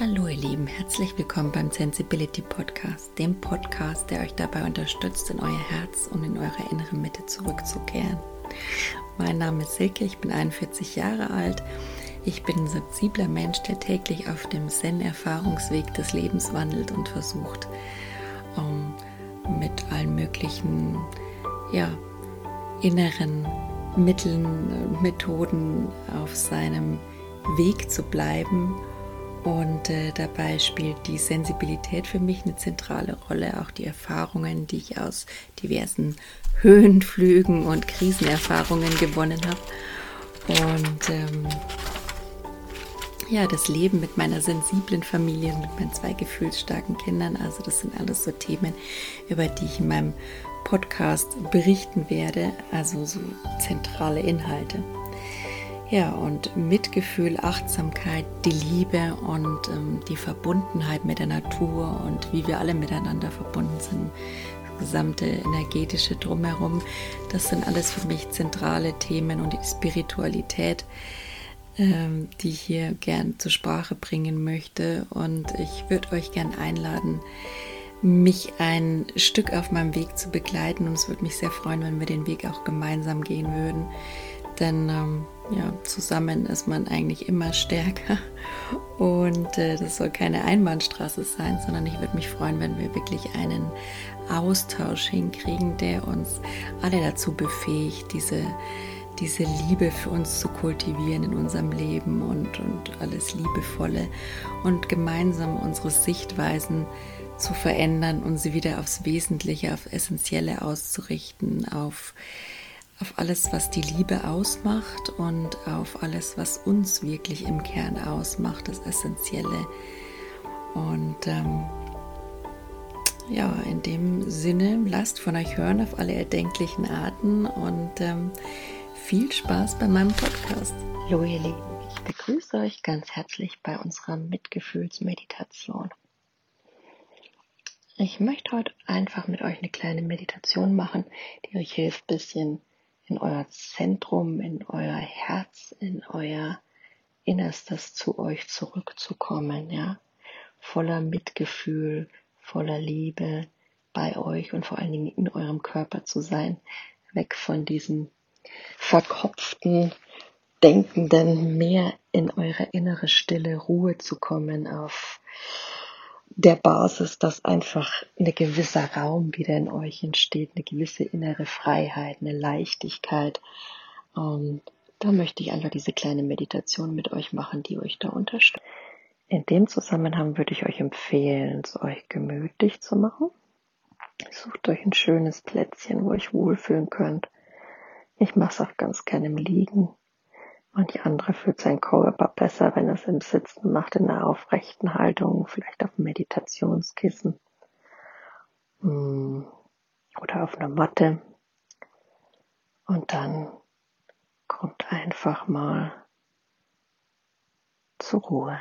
Hallo ihr Lieben, herzlich willkommen beim Sensibility Podcast, dem Podcast, der euch dabei unterstützt, in euer Herz und in eure innere Mitte zurückzukehren. Mein Name ist Silke, ich bin 41 Jahre alt. Ich bin ein sensibler Mensch, der täglich auf dem Zen-Erfahrungsweg des Lebens wandelt und versucht, um, mit allen möglichen ja, inneren Mitteln, Methoden auf seinem Weg zu bleiben und äh, dabei spielt die Sensibilität für mich eine zentrale Rolle, auch die Erfahrungen, die ich aus diversen Höhenflügen und Krisenerfahrungen gewonnen habe. Und ähm, ja, das Leben mit meiner sensiblen Familie, mit meinen zwei gefühlsstarken Kindern, also das sind alles so Themen, über die ich in meinem Podcast berichten werde, also so zentrale Inhalte. Ja, und Mitgefühl, Achtsamkeit, die Liebe und ähm, die Verbundenheit mit der Natur und wie wir alle miteinander verbunden sind, das gesamte energetische Drumherum, das sind alles für mich zentrale Themen und die Spiritualität, ähm, die ich hier gern zur Sprache bringen möchte. Und ich würde euch gern einladen, mich ein Stück auf meinem Weg zu begleiten. Und es würde mich sehr freuen, wenn wir den Weg auch gemeinsam gehen würden. Denn ähm, ja, zusammen ist man eigentlich immer stärker. Und äh, das soll keine Einbahnstraße sein, sondern ich würde mich freuen, wenn wir wirklich einen Austausch hinkriegen, der uns alle dazu befähigt, diese, diese Liebe für uns zu kultivieren in unserem Leben und, und alles Liebevolle und gemeinsam unsere Sichtweisen zu verändern und sie wieder aufs Wesentliche, auf Essentielle auszurichten, auf auf alles, was die Liebe ausmacht und auf alles, was uns wirklich im Kern ausmacht, das Essentielle. Und ähm, ja, in dem Sinne, lasst von euch hören auf alle erdenklichen Arten und ähm, viel Spaß bei meinem Podcast. Hallo ihr Lieben, ich begrüße euch ganz herzlich bei unserer Mitgefühlsmeditation. Ich möchte heute einfach mit euch eine kleine Meditation machen, die euch hilft, ein bisschen in euer Zentrum, in euer Herz, in euer Innerstes zu euch zurückzukommen, ja, voller Mitgefühl, voller Liebe bei euch und vor allen Dingen in eurem Körper zu sein, weg von diesem verkopften, denkenden, mehr in eure innere stille Ruhe zu kommen, auf der Basis, dass einfach ein gewisser Raum wieder in euch entsteht, eine gewisse innere Freiheit, eine Leichtigkeit. Und da möchte ich einfach diese kleine Meditation mit euch machen, die euch da unterstützt. In dem Zusammenhang würde ich euch empfehlen, es euch gemütlich zu machen. Sucht euch ein schönes Plätzchen, wo ihr euch wohlfühlen könnt. Ich mache es auch ganz gerne im Liegen. Manch andere fühlt sein Körper besser, wenn er es im Sitzen macht, in einer aufrechten Haltung, vielleicht auf einem Meditationskissen mm, oder auf einer Matte. Und dann kommt einfach mal zur Ruhe.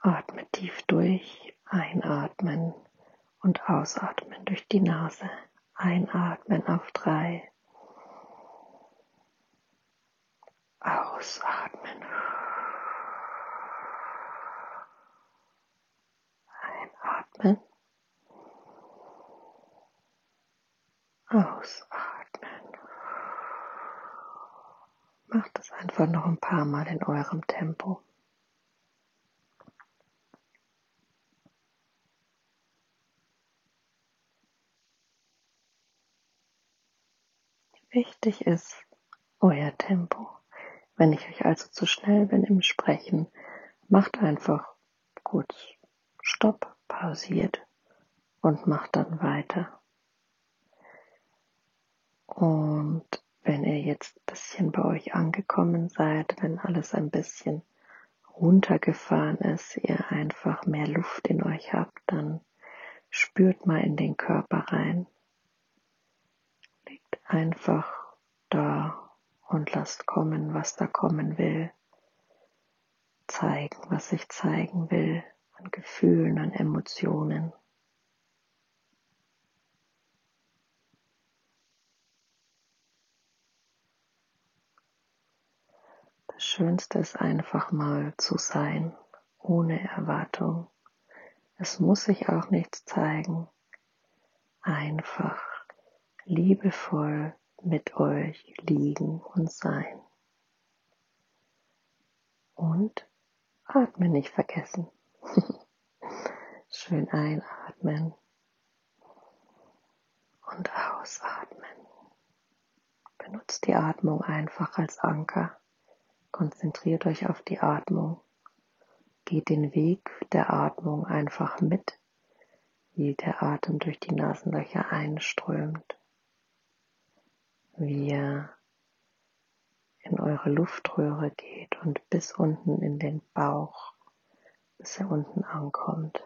Atme tief durch, einatmen und ausatmen durch die Nase. Einatmen auf drei. Ausatmen. Einatmen. Ausatmen. Macht es einfach noch ein paar Mal in eurem Tempo. Wichtig ist euer Tempo. Wenn ich euch also zu schnell bin im Sprechen, macht einfach kurz Stopp, pausiert und macht dann weiter. Und wenn ihr jetzt ein bisschen bei euch angekommen seid, wenn alles ein bisschen runtergefahren ist, ihr einfach mehr Luft in euch habt, dann spürt mal in den Körper rein. Liegt einfach da und lasst kommen, was da kommen will. Zeigen, was sich zeigen will an Gefühlen, an Emotionen. Das Schönste ist einfach mal zu sein, ohne Erwartung. Es muss sich auch nichts zeigen. Einfach liebevoll mit euch liegen und sein. Und atmen nicht vergessen. Schön einatmen und ausatmen. Benutzt die Atmung einfach als Anker. Konzentriert euch auf die Atmung. Geht den Weg der Atmung einfach mit, wie der Atem durch die Nasenlöcher einströmt. Wie er in eure Luftröhre geht und bis unten in den Bauch, bis er unten ankommt.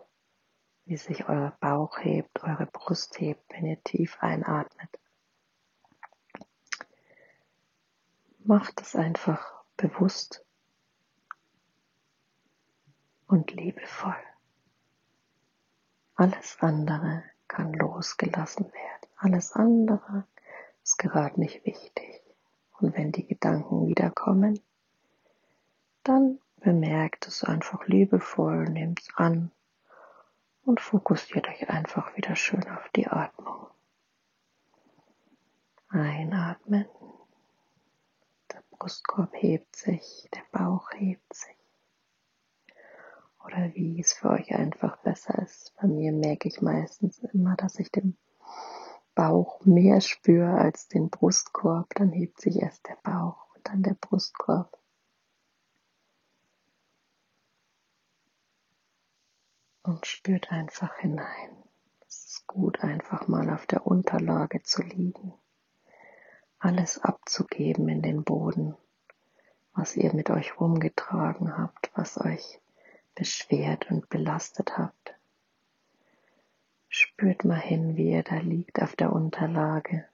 Wie sich euer Bauch hebt, eure Brust hebt, wenn ihr tief einatmet. Macht es einfach bewusst und liebevoll. Alles andere kann losgelassen werden. Alles andere ist gerade nicht wichtig. Und wenn die Gedanken wiederkommen, dann bemerkt es einfach liebevoll, nehmt es an und fokussiert euch einfach wieder schön auf die Atmung. Einatmen. Der Brustkorb hebt sich, der Bauch hebt sich. Oder wie es für euch einfach besser ist. Bei mir merke ich meistens immer, dass ich den Bauch mehr spüre als den Brustkorb. Dann hebt sich erst der Bauch und dann der Brustkorb. Und spürt einfach hinein. Es ist gut, einfach mal auf der Unterlage zu liegen alles abzugeben in den Boden, was ihr mit euch rumgetragen habt, was euch beschwert und belastet habt. Spürt mal hin, wie ihr da liegt auf der Unterlage,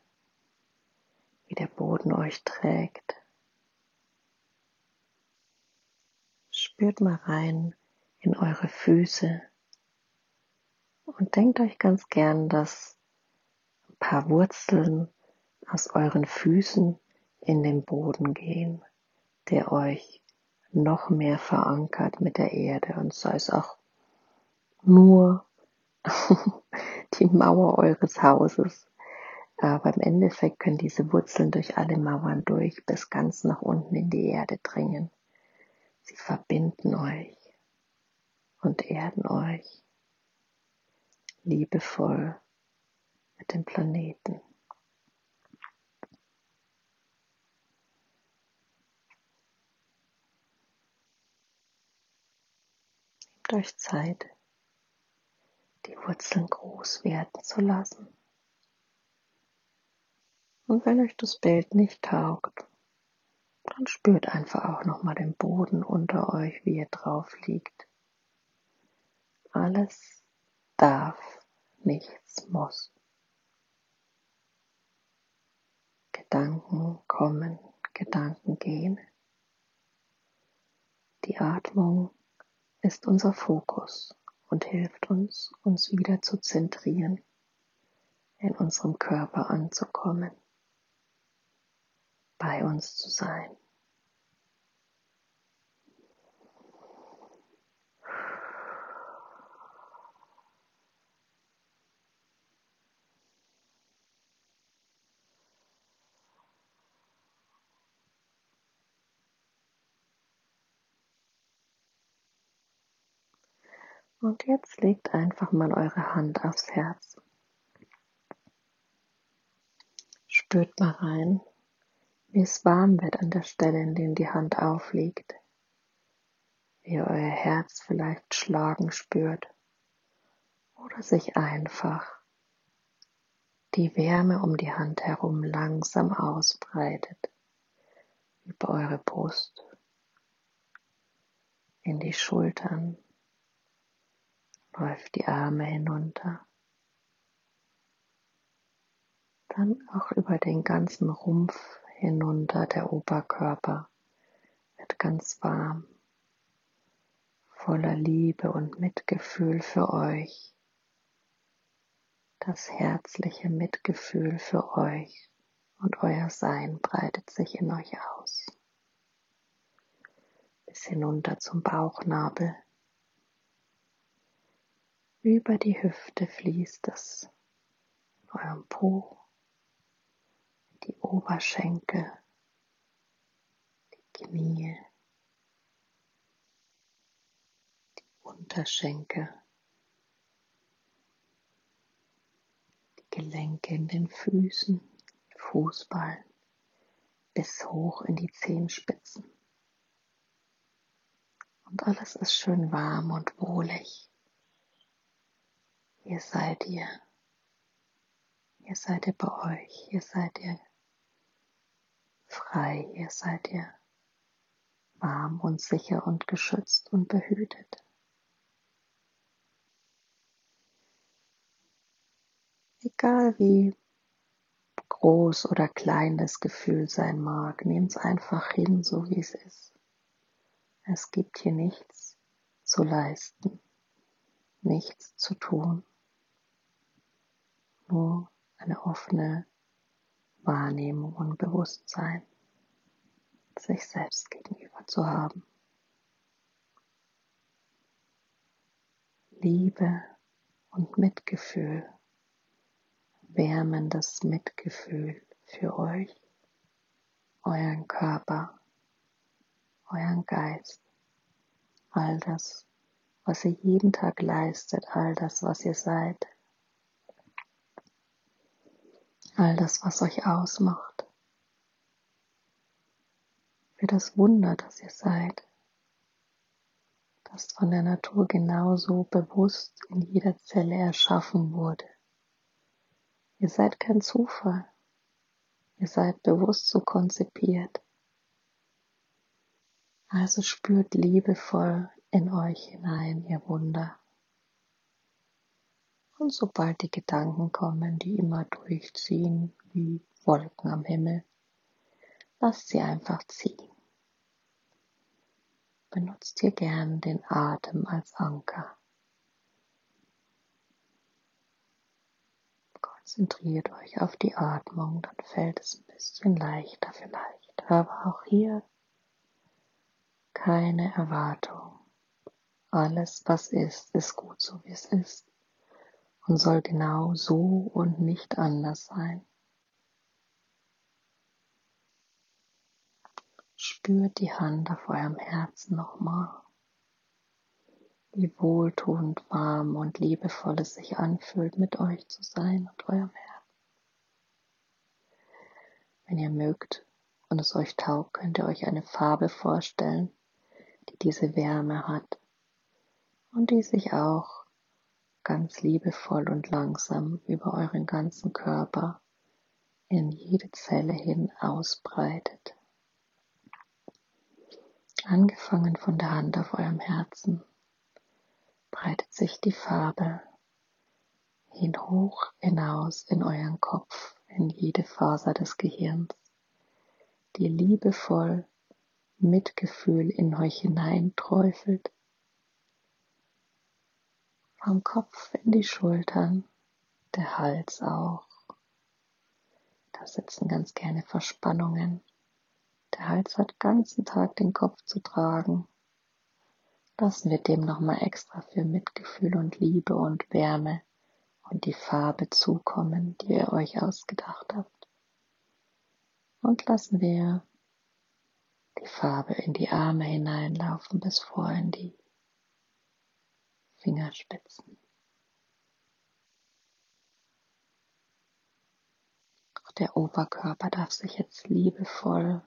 wie der Boden euch trägt. Spürt mal rein in eure Füße und denkt euch ganz gern, dass ein paar Wurzeln aus euren Füßen in den Boden gehen, der euch noch mehr verankert mit der Erde und sei es auch nur die Mauer eures Hauses. Aber im Endeffekt können diese Wurzeln durch alle Mauern durch bis ganz nach unten in die Erde dringen. Sie verbinden euch und erden euch liebevoll mit dem Planeten. euch Zeit, die Wurzeln groß werden zu lassen. Und wenn euch das Bild nicht taugt, dann spürt einfach auch nochmal den Boden unter euch, wie ihr drauf liegt. Alles darf, nichts muss. Gedanken kommen, Gedanken gehen. Die Atmung ist unser Fokus und hilft uns, uns wieder zu zentrieren, in unserem Körper anzukommen, bei uns zu sein. Und jetzt legt einfach mal eure Hand aufs Herz. Spürt mal rein, wie es warm wird an der Stelle, in der die Hand aufliegt. Wie ihr euer Herz vielleicht schlagen spürt oder sich einfach die Wärme um die Hand herum langsam ausbreitet über eure Brust, in die Schultern, läuft die Arme hinunter. Dann auch über den ganzen Rumpf hinunter, der Oberkörper wird ganz warm, voller Liebe und Mitgefühl für euch. Das herzliche Mitgefühl für euch und euer Sein breitet sich in euch aus. Bis hinunter zum Bauchnabel Über die Hüfte fließt es in eurem Po, die Oberschenkel, die Knie, die Unterschenkel, die Gelenke in den Füßen, Fußballen bis hoch in die Zehenspitzen. Und alles ist schön warm und wohlig. Hier seid ihr. Hier seid ihr bei euch. Hier seid ihr frei. Hier seid ihr warm und sicher und geschützt und behütet. Egal wie groß oder klein das Gefühl sein mag, nehmt es einfach hin, so wie es ist. Es gibt hier nichts zu leisten, nichts zu tun nur eine offene Wahrnehmung und Bewusstsein sich selbst gegenüber zu haben. Liebe und Mitgefühl, wärmendes Mitgefühl für euch, euren Körper, euren Geist, all das, was ihr jeden Tag leistet, all das, was ihr seid, all das, was euch ausmacht, für das Wunder, das ihr seid, das von der Natur genauso bewusst in jeder Zelle erschaffen wurde. Ihr seid kein Zufall, ihr seid bewusst so konzipiert. Also spürt liebevoll in euch hinein, ihr Wunder. Und sobald die Gedanken kommen, die immer durchziehen wie Wolken am Himmel, lasst sie einfach ziehen. Benutzt hier gern den Atem als Anker. Konzentriert euch auf die Atmung, dann fällt es ein bisschen leichter vielleicht. Aber auch hier keine Erwartung. Alles, was ist, ist gut so, wie es ist und soll genau so und nicht anders sein. Spürt die Hand auf eurem Herzen nochmal, wie wohltuend, warm und liebevoll es sich anfühlt, mit euch zu sein und eurem Herzen. Wenn ihr mögt und es euch taugt, könnt ihr euch eine Farbe vorstellen, die diese Wärme hat und die sich auch ganz liebevoll und langsam über euren ganzen Körper in jede Zelle hin ausbreitet. Angefangen von der Hand auf eurem Herzen breitet sich die Farbe hin hoch hinaus in euren Kopf, in jede Faser des Gehirns, die liebevoll Mitgefühl in euch hineinträufelt vom Kopf in die Schultern, der Hals auch. Da sitzen ganz gerne Verspannungen. Der Hals hat ganzen Tag den Kopf zu tragen. Lassen wir dem nochmal extra für Mitgefühl und Liebe und Wärme und die Farbe zukommen, die ihr euch ausgedacht habt. Und lassen wir die Farbe in die Arme hineinlaufen bis vor in die Fingerspitzen. Auch der Oberkörper darf sich jetzt liebevoll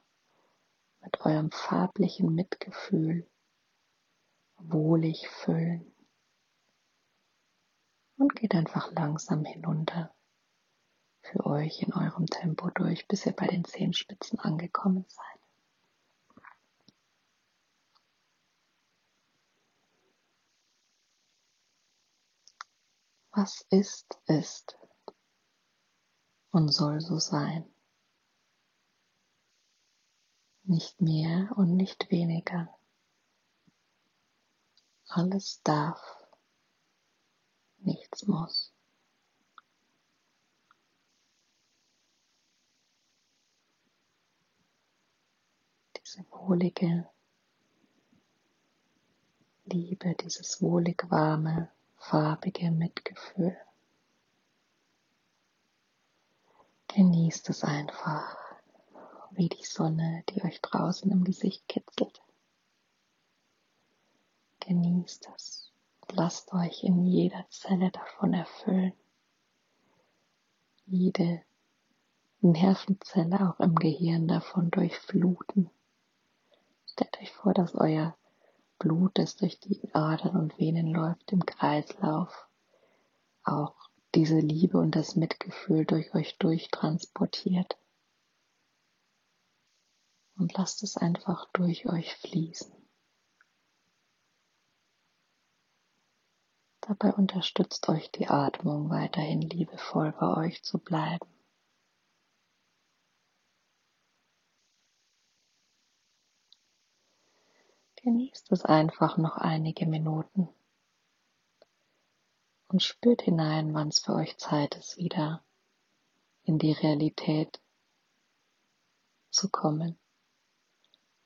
mit eurem farblichen Mitgefühl wohlig füllen. Und geht einfach langsam hinunter für euch in eurem Tempo durch, bis ihr bei den Zehenspitzen angekommen seid. Was ist, ist und soll so sein. Nicht mehr und nicht weniger. Alles darf, nichts muss. Diese wohlige Liebe, dieses wohlig warme farbige Mitgefühl. Genießt es einfach, wie die Sonne, die euch draußen im Gesicht kitzelt. Genießt es und lasst euch in jeder Zelle davon erfüllen. Jede Nervenzelle auch im Gehirn davon durchfluten. Stellt euch vor, dass euer Blut, das durch die Adern und Venen läuft, im Kreislauf, auch diese Liebe und das Mitgefühl durch euch durchtransportiert. Und lasst es einfach durch euch fließen. Dabei unterstützt euch die Atmung weiterhin liebevoll bei euch zu bleiben. Genießt es einfach noch einige Minuten und spürt hinein, wann es für euch Zeit ist, wieder in die Realität zu kommen.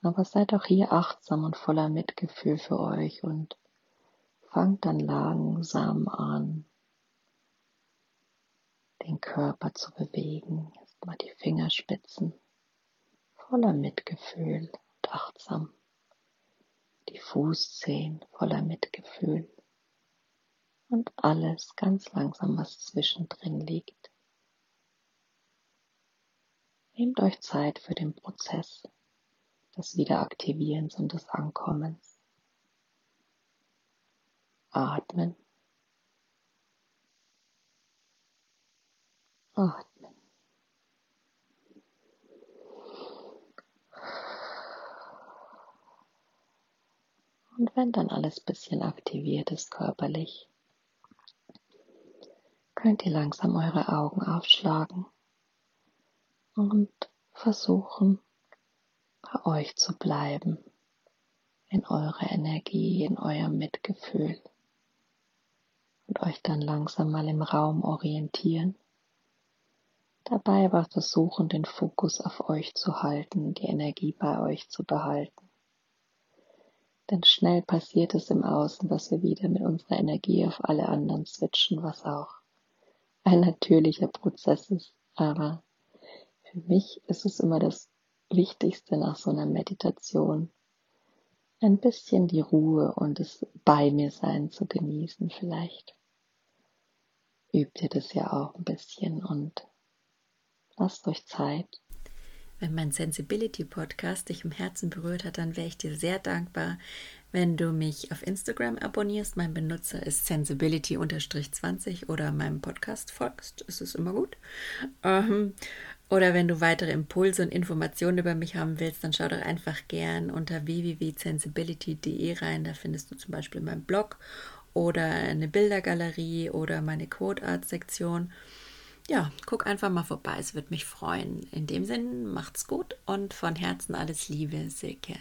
Aber seid auch hier achtsam und voller Mitgefühl für euch und fangt dann langsam an, den Körper zu bewegen. Erstmal die Fingerspitzen voller Mitgefühl und achtsam die Fußzehen voller Mitgefühl und alles ganz langsam, was zwischendrin liegt. Nehmt euch Zeit für den Prozess des Wiederaktivierens und des Ankommens. Atmen. Atmen. Und wenn dann alles bisschen aktiviert ist körperlich, könnt ihr langsam eure Augen aufschlagen und versuchen, bei euch zu bleiben, in eurer Energie, in eurem Mitgefühl und euch dann langsam mal im Raum orientieren. Dabei aber versuchen, den Fokus auf euch zu halten, die Energie bei euch zu behalten. Denn schnell passiert es im Außen, dass wir wieder mit unserer Energie auf alle anderen switchen, was auch ein natürlicher Prozess ist. Aber für mich ist es immer das Wichtigste nach so einer Meditation, ein bisschen die Ruhe und das bei mir sein zu genießen vielleicht. Übt ihr das ja auch ein bisschen und lasst euch Zeit. Wenn mein Sensibility Podcast dich im Herzen berührt hat, dann wäre ich dir sehr dankbar, wenn du mich auf Instagram abonnierst. Mein Benutzer ist sensibility-20 oder meinem Podcast folgst. Es ist immer gut. Ähm, oder wenn du weitere Impulse und Informationen über mich haben willst, dann schau doch einfach gern unter www.sensibility.de rein. Da findest du zum Beispiel meinen Blog oder eine Bildergalerie oder meine Quote Art Sektion ja, guck einfach mal vorbei, es wird mich freuen. In dem Sinn, macht's gut und von Herzen alles Liebe, Silke.